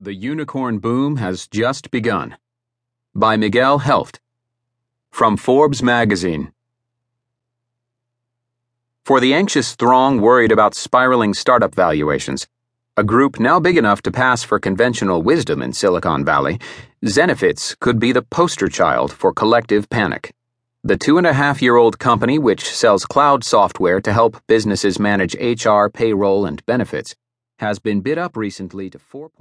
The Unicorn Boom Has Just Begun. By Miguel Helft. From Forbes Magazine. For the anxious throng worried about spiraling startup valuations, a group now big enough to pass for conventional wisdom in Silicon Valley, Zenefits could be the poster child for collective panic. The two and a half year old company, which sells cloud software to help businesses manage HR, payroll, and benefits, has been bid up recently to 4.